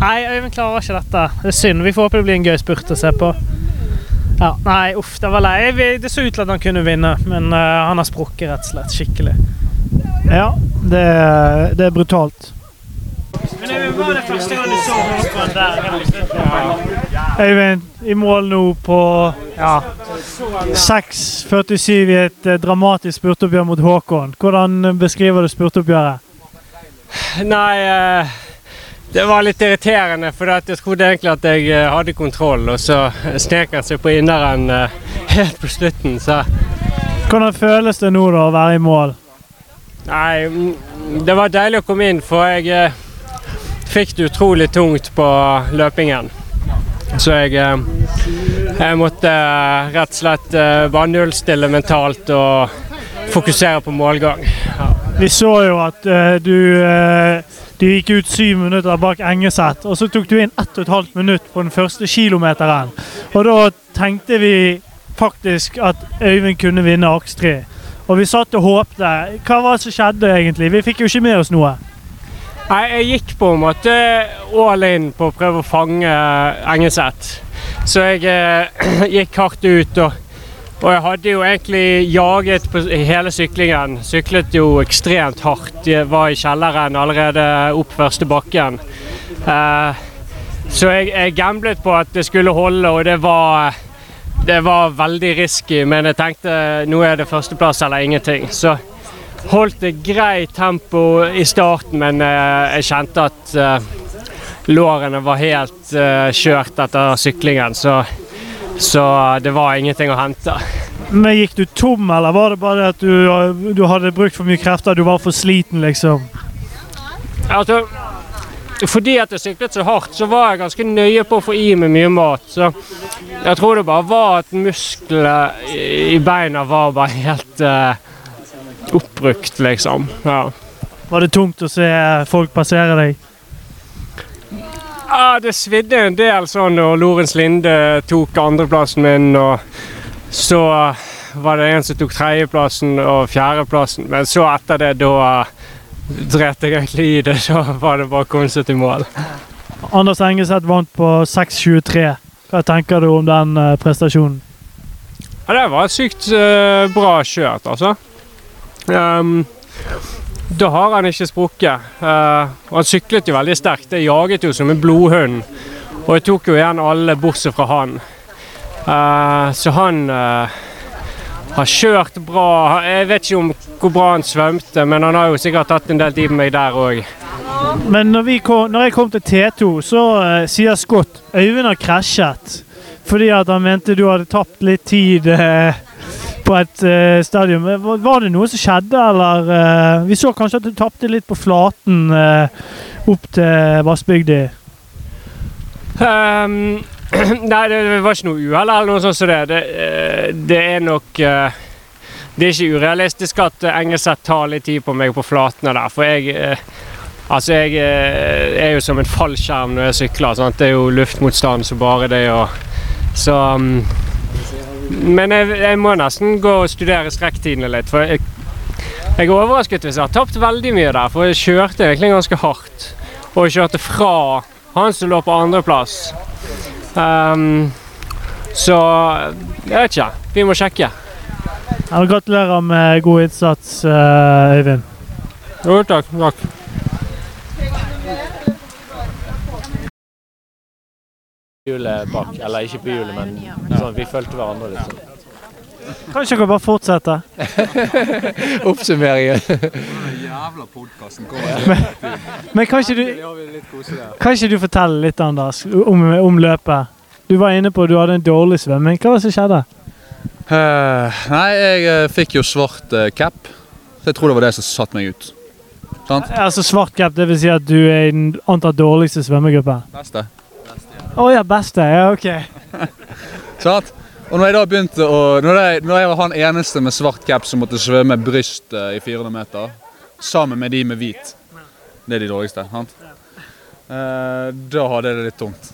Nei, Øyvind klarer ikke dette. Det er synd. Vi får håpe det blir en gøy spurt å se på. Ja, nei, uff, det var lei. Det så ut til at han kunne vinne, men uh, han har sprukket rett og slett skikkelig. Ja, det er, det er brutalt. Men det var det første gang du så Håkon der. Øyvind, i mål nå på ja, 6.47 i et eh, dramatisk spurtoppgjør mot Håkon. Hvordan beskriver du spurtoppgjøret? Nei, eh, det var litt irriterende, for jeg trodde egentlig at jeg eh, hadde kontroll, og så snek han seg på inneren eh, helt på slutten, så Hvordan føles det nå da å være i mål? Nei, mm, det var deilig å komme inn, for jeg eh, fikk det utrolig tungt på løpingen. Så jeg jeg måtte rett og slett bare nullstille mentalt og fokusere på målgang. Ja. Vi så jo at du, du gikk ut syv minutter bak Engeseth, og så tok du inn ett og et halvt minutt på den første kilometeren. Og da tenkte vi faktisk at Øyvind kunne vinne aks 3. Og vi satt og håpte. Hva var det som skjedde egentlig? Vi fikk jo ikke med oss noe. Nei, jeg gikk på en måte all in på å prøve å fange Engeseth. Så jeg eh, gikk hardt ut. Og, og jeg hadde jo egentlig jaget på hele syklingen. Syklet jo ekstremt hardt. Jeg var i kjelleren allerede opp første bakken. Eh, så jeg, jeg gamblet på at det skulle holde, og det var det var veldig risky, men jeg tenkte nå er det førsteplass eller ingenting. Så holdt det greit tempo i starten, men eh, jeg kjente at eh, lårene var helt kjørt etter syklingen. Så, så det var ingenting å hente. Men Gikk du tom, eller var det bare at du, du hadde brukt for mye krefter? Du var for sliten, liksom? Altså, fordi at jeg syklet så hardt, så var jeg ganske nøye på å få i meg mye mat. Så jeg tror det bare var at musklene i beina var bare helt uh, oppbrukt, liksom. Ja. Var det tungt å se folk passere deg? Ja, det svidde en del sånn når Lorentz Linde tok andreplassen min, og så var det en som tok tredjeplassen og fjerdeplassen. Men så etter det, da dret jeg egentlig i det. Så var det bare å komme seg til mål. Anders Engeseth vant på 6.23. Hva tenker du om den eh, prestasjonen? Ja, det var sykt eh, bra kjørt, altså. Ehm, da har han ikke sprukket. Uh, han syklet jo veldig sterkt. Jeg jaget jo som en blodhund. Og jeg tok jo igjen alle bortsett fra han. Uh, så han uh, har kjørt bra. Jeg vet ikke om hvor bra han svømte, men han har jo sikkert tatt en del tid med meg der òg. Men når, kom, når jeg kom til T2, så sier Scott Øyvind har krasjet. Fordi at han mente du hadde tapt litt tid eh, på et uh, stadion. Var det noe som skjedde, eller? Uh, vi så kanskje at du tapte litt på flaten uh, opp til Vassbygda. Um, nei, det var ikke noe uhell eller noe sånt som det. Det, det er nok Det er ikke urealistisk at Engeseth tar litt tid på meg på flatene der, for jeg Altså, jeg er jo som en fallskjerm når jeg sykler. Sant? Det er jo luftmotstand så bare det Og, Så mm, Men jeg, jeg må nesten gå og studere strekktidene litt, for jeg, jeg er overrasket hvis jeg har tapt veldig mye der, for jeg kjørte egentlig ganske hardt. Og jeg kjørte fra han som lå på andreplass. Um, så jeg vet ikke. Vi må sjekke. Ja, gratulerer med god innsats, eh, Øyvind. Jo, takk. takk. Hjulet bak, eller ikke på hjulet, men sånn, vi fulgte hverandre litt. Sånn. Kanskje dere bare fortsette? Oppsummeringen. Jævla podkasten går. Men kan ikke du, kan ikke du fortelle litt, Anders, om, om løpet? Du var inne på at du hadde en dårlig svømming. Hva var det som skjedde? Uh, nei, jeg uh, fikk jo svart uh, cap. Så jeg tror det var det som satte meg ut. Sant? Altså Svart cap, det vil si at du er i den antatt dårligste svømmegruppen? Beste. Å ja, beste. Ja, OK. Sant? Og når jeg da begynte å Når jeg, når jeg var han eneste med svart caps som måtte svømme bryst i 400 meter, sammen med de med hvit Det er de dårligste, sant? Eh, da hadde jeg det litt tungt.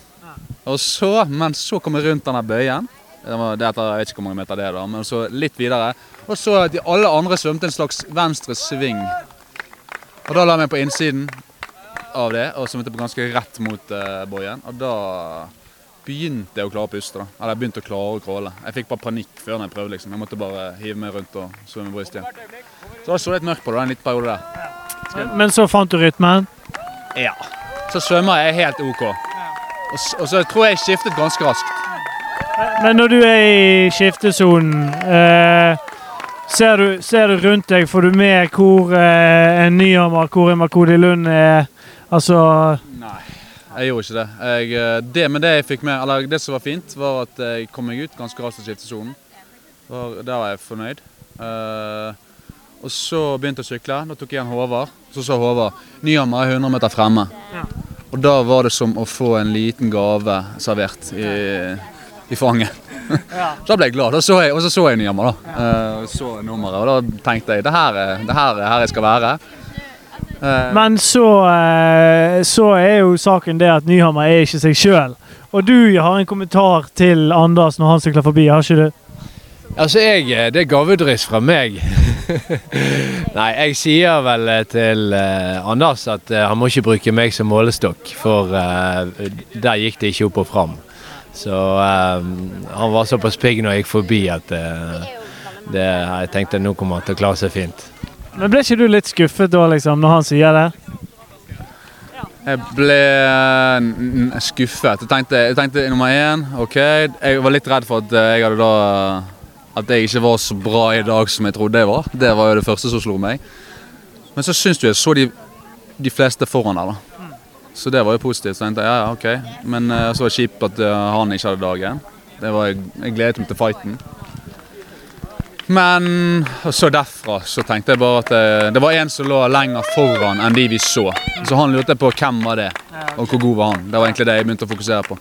Og så, men så kom jeg rundt denne bøyen. Det var, det etter, jeg vet ikke hvor mange meter det er, da, men så litt videre. Og så at de alle andre svømte en slags venstre sving. Og da la jeg meg på innsiden av det og svømte på ganske rett mot uh, boien. Og da begynte jeg å klare å puste. da. Eller jeg begynte å klare å crawle. Jeg fikk bare panikk før jeg prøvde. liksom. Jeg måtte bare hive meg rundt og svømme bryst igjen. Så det så litt mørkt på det en liten periode der. Men så fant du rytmen? Ja. Så svømmer jeg helt OK. Og, s- og så tror jeg jeg skiftet ganske raskt. Men når du er i skiftesonen, eh, ser, du, ser du rundt deg? Får du med hvor eh, en Nyhammer, hvor en Makodi Lund er? Altså Nei, jeg gjorde ikke det. Jeg, eh, det. Men det jeg fikk med, eller det som var fint, var at jeg kom meg ut ganske raskt av skiftesonen. Der var jeg fornøyd. Uh, og så begynte jeg å sykle. Da tok jeg igjen Håvard. Så sa Håvard Nyhammer er 100 meter fremme. Og da var det som å få en liten gave servert i, i fanget. Så da ble jeg glad. Da så jeg, og så så jeg Nyhammer, da. Uh, så nummeret, og da tenkte jeg det her er det her, er her jeg skal være. Eh, Men så, eh, så er jo saken det at Nyhammer er ikke seg sjøl. Og du har en kommentar til Anders når han sykler forbi, har ikke du? Altså, jeg, eh, det er gavedryss fra meg. Nei, jeg sier vel til Anders at han må ikke bruke meg som målestokk, for der gikk det ikke opp og fram. Så eh, han var såpass pigg når jeg gikk forbi at uh, det, jeg tenkte nå kommer han til å klare seg fint. Men ble ikke du litt skuffet da, liksom, når han sier det? Jeg ble eh, skuffet. Jeg tenkte, jeg tenkte nummer én, OK. Jeg var litt redd for at eh, jeg hadde da At jeg ikke var så bra i dag som jeg trodde jeg var. Det var jo det første som slo meg. Men så syns du jeg så de, de fleste foran der, da. Så det var jo positivt. Så tenkte jeg ja, ja, OK. Men eh, så var det kjipt at han ikke hadde dagen. Det var, jeg gledet meg til fighten. Men så derfra så tenkte jeg bare at det, det var en som lå lenger foran enn de vi så. Så han lurte på hvem var det, og hvor god var han. Det var egentlig det jeg begynte å fokusere på.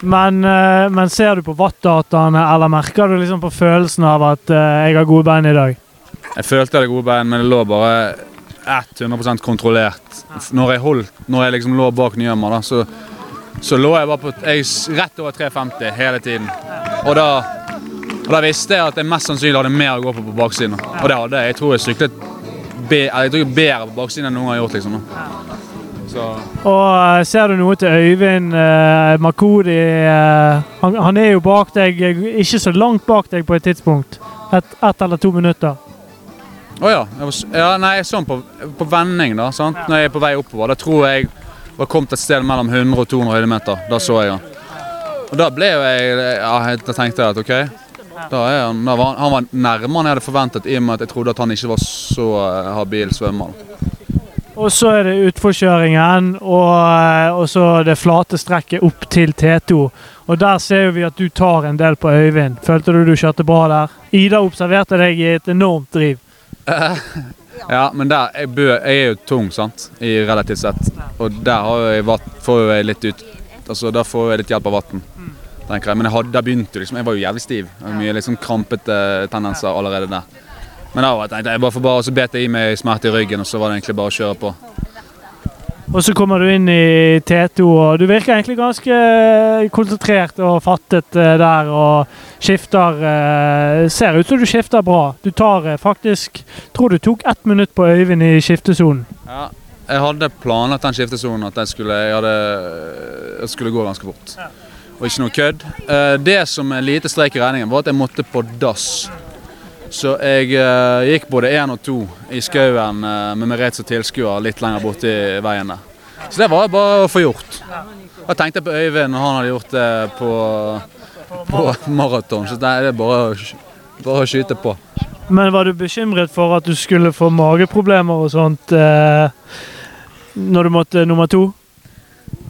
Men, eh, men ser du på wattdataene, eller merker du liksom på følelsen av at eh, jeg har gode bein i dag? Jeg følte jeg hadde gode bein, men det lå bare 100% kontrollert. Når jeg, holdt, når jeg liksom lå bak Nyhammer, så, så lå jeg bare på jeg, rett over 350 hele tiden. Og da, og da visste jeg at jeg mest sannsynlig hadde mer å gå på på baksiden. Og det hadde jeg. Jeg tror jeg syklet jeg tror jeg bedre på baksiden enn noen har gjort. liksom. Så, Og eh, ser du noe til Øyvind uh, Makodi? eh, han, han er jo bak deg, eh, ikke så langt bak deg på et tidspunkt. Et, eller to minutter. Å ja. Jeg var, ja. Nei, sånn på, på vending, da. sant? Når jeg er på vei oppover. Da tror jeg var kommet et sted mellom 100 og 200 høydemeter. Da så jeg han. Og da ble jo jeg ja, jeg- Da tenkte jeg at OK. Da er han, da var, han- var nærmere enn jeg hadde forventet, i og med at jeg trodde at han ikke var så eh, habil svømmer. Og så er det utforkjøringen, og, eh, og så det flate strekket opp til T2. Og der ser vi at du tar en del på Øyvind. Følte du du kjørte bra der? Ida observerte deg i et enormt driv. Ja, men der, jeg, bø, jeg er jo tung, sant, i relativt sett. Og der har jeg vatt, får jeg litt ut Altså, der får jeg litt hjelp av vann. Tenker jeg. Men jeg hadde, da begynte liksom, jeg var jo jævlig stiv. Mye liksom krampete tendenser allerede der. Men da jeg tenkte jeg bare for bare, så bet jeg i meg smerte i ryggen, og så var det egentlig bare å kjøre på. Og så kommer du inn i T2, og du virker egentlig ganske eh, konsentrert og fattet eh, der. Og skifter eh, Ser ut som du skifter bra. Du tar faktisk Tror du tok ett minutt på Øyvind i skiftesonen. Ja, jeg hadde planlagt den skiftesonen at jeg skulle, jeg hadde, jeg skulle gå ganske fort. Og ikke noe kødd. Eh, Det som er lite streik i regningen, var at jeg måtte på dass. Så jeg eh, gikk både én og to i skauen eh, med Merete som tilskuer litt lenger borti veien der. Så det var bare å få gjort. Jeg tenkte på Øyvind når han hadde gjort det på, på maraton, så det er bare, bare å skyte på. Men var du bekymret for at du skulle få mageproblemer og sånt når du måtte nummer to?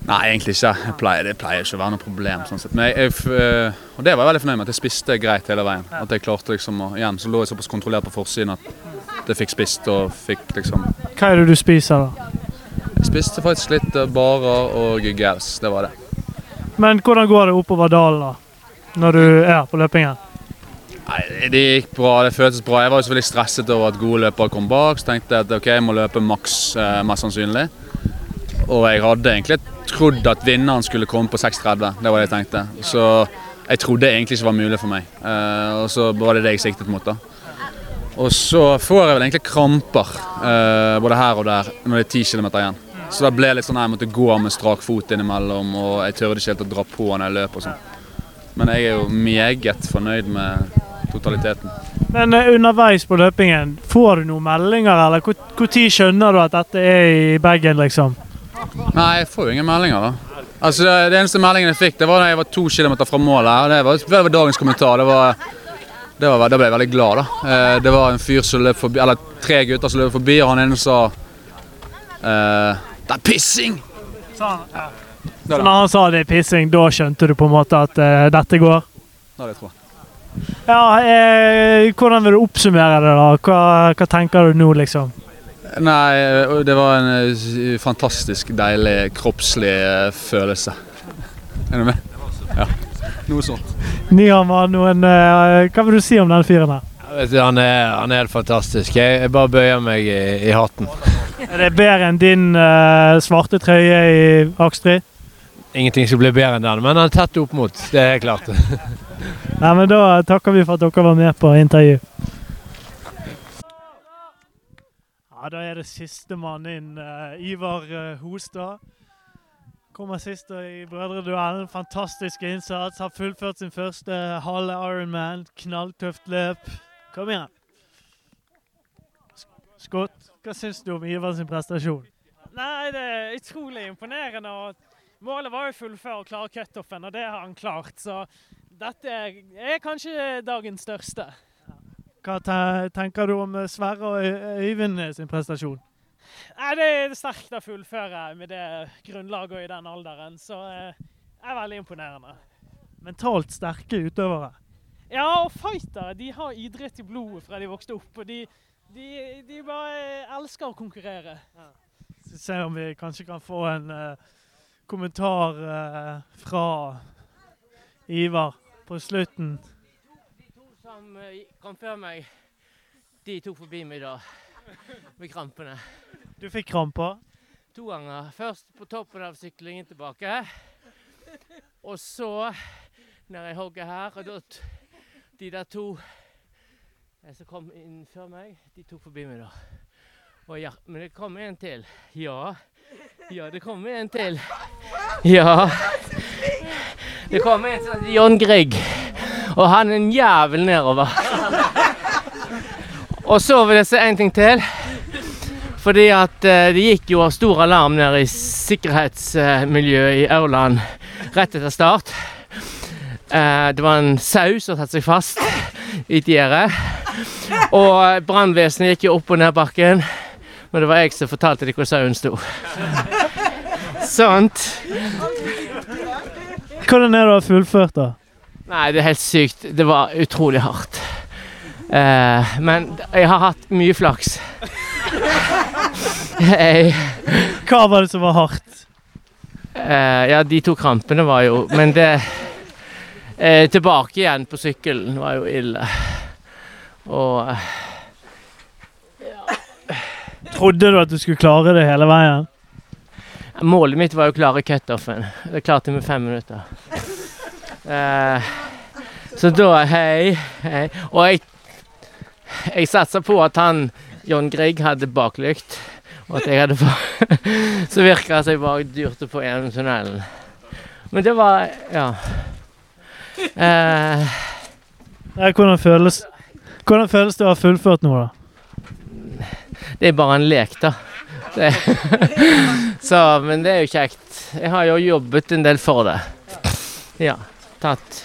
Nei, egentlig ikke. Jeg pleier, det pleier ikke å være noe problem. sånn sett. Men jeg, jeg, øh, og det var jeg veldig fornøyd med, at jeg spiste greit hele veien. At jeg klarte liksom å, igjen, Så lå jeg såpass kontrollert på forsiden at jeg fikk spist og fikk liksom Hva er det du spiser, da? Jeg spiste faktisk litt øh, barer og gels. Det var det. Men hvordan går det oppover dalen, da? Når du er på løpingen? Nei, Det gikk bra. Det føltes bra. Jeg var jo selvfølgelig stresset over at gode løpere kom bak. Så tenkte jeg at ok, jeg må løpe maks, eh, mest sannsynlig. Og jeg hadde egentlig trodd at vinneren skulle komme på 6.30. Det var det jeg tenkte. Så jeg trodde egentlig ikke var mulig for meg. Uh, og så var det det jeg siktet mot. da. Og så får jeg vel egentlig kramper uh, både her og der når det er 10 km igjen. Så da ble det litt sånn at jeg måtte gå med strak fot innimellom, og jeg tørde ikke helt å dra på når jeg løp og sånn. Men jeg er jo meget fornøyd med totaliteten. Men eh, underveis på løpingen, får du noen meldinger, eller når skjønner du at dette er i bagen, liksom? Nei, jeg får jo ingen meldinger, da. Altså, det, det eneste meldingen jeg fikk, det var da jeg var to kilometer fra målet. her. Det var, det var dagens kommentar. Det var, det var, da ble jeg veldig glad, da. Eh, det var en fyr som løp forbi, eller tre gutter som løp forbi, og han ene sa eh, Det er pissing! Sa han? Så når han sa det er pissing, da skjønte du på en måte at eh, dette går? Ja, det tror jeg. Ja, eh, hvordan vil du oppsummere det, da? Hva, hva tenker du nå, liksom? Nei, det var en eh, fantastisk deilig kroppslig eh, følelse. Er du med? Ja. Noe sånt. Nyhammer, noen eh, Hva vil du si om den fyren her? Vet, du, han, er, han er helt fantastisk. Jeg, jeg bare bøyer meg i, i hatten. Er det bedre enn din uh, svarte trøye i Akstri? Ingenting som blir bedre enn den, men han er tett opp mot. Det er helt klart. Nei, men Da takker vi for at dere var med på intervju. Ja, Da er det sistemann inn. eh, Ivar eh, Hostad. Kommer sist i Brødreduellen. Fantastisk innsats. Har fullført sin første halve Ironman. Knalltøft løp. Kom igjen. Skott, hva syns du om Ivar sin prestasjon? Nei, det er utrolig imponerende. og Målet var jo å fullføre og klare cutoffen, og det har han klart. Så dette er kanskje dagens største. Hva tenker du om eh, Sverre og Øy- Øyvind sin prestasjon? Nei, Det er sterkt å fullføre med det grunnlaget og i den alderen, så eh, det er veldig imponerende. Mentalt sterke utøvere. Ja, og fightere de har idrett i blodet fra de vokste opp. og De, de, de bare elsker å konkurrere. Så se om vi kanskje kan få en uh, kommentar uh, fra Ivar på slutten. Som eh, kom før meg, de tok forbi meg da, med krampene. Du fikk kramper. To ganger. Først på toppen av syklingen tilbake. Og så når jeg hogger her. Og da de der to eh, som kom inn før meg, de tok forbi meg da. Ja, men det kom en til. Ja. Ja, det kom en til. Ja. Det kom en til John Grieg. Og han er en jævel nedover. Og så vil jeg si en ting til. Fordi at eh, det gikk jo stor alarm nede i sikkerhetsmiljøet i Aurland rett etter start. Eh, det var en sau som hadde tatt seg fast i et gjerde. Og brannvesenet gikk jo opp og ned bakken. Men det var jeg som fortalte dem hvor sauen sto. Sånt. Hvordan er det å ha fullført, da? Nei, det er helt sykt. Det var utrolig hardt. Eh, men jeg har hatt mye flaks. jeg, Hva var det som var hardt? eh, ja, de to krampene var jo Men det eh, Tilbake igjen på sykkelen var jo ille. Og ja. Trodde du at du skulle klare det hele veien? målet mitt var jo å klare cutoffen. Det klarte jeg med fem minutter. Eh, så da Hei, hei. Og jeg, jeg satsa på at han John Grieg hadde baklykt, og at jeg hadde på Så virka det som jeg bare dyrte på gjennom tunnelen. Men det var Ja. Eh, hvordan føles Hvordan føles det å ha fullført noe, da? det er bare en lek, da. Det. Så, men det er jo kjekt. Jeg har jo jobbet en del for det. Ja. Tatt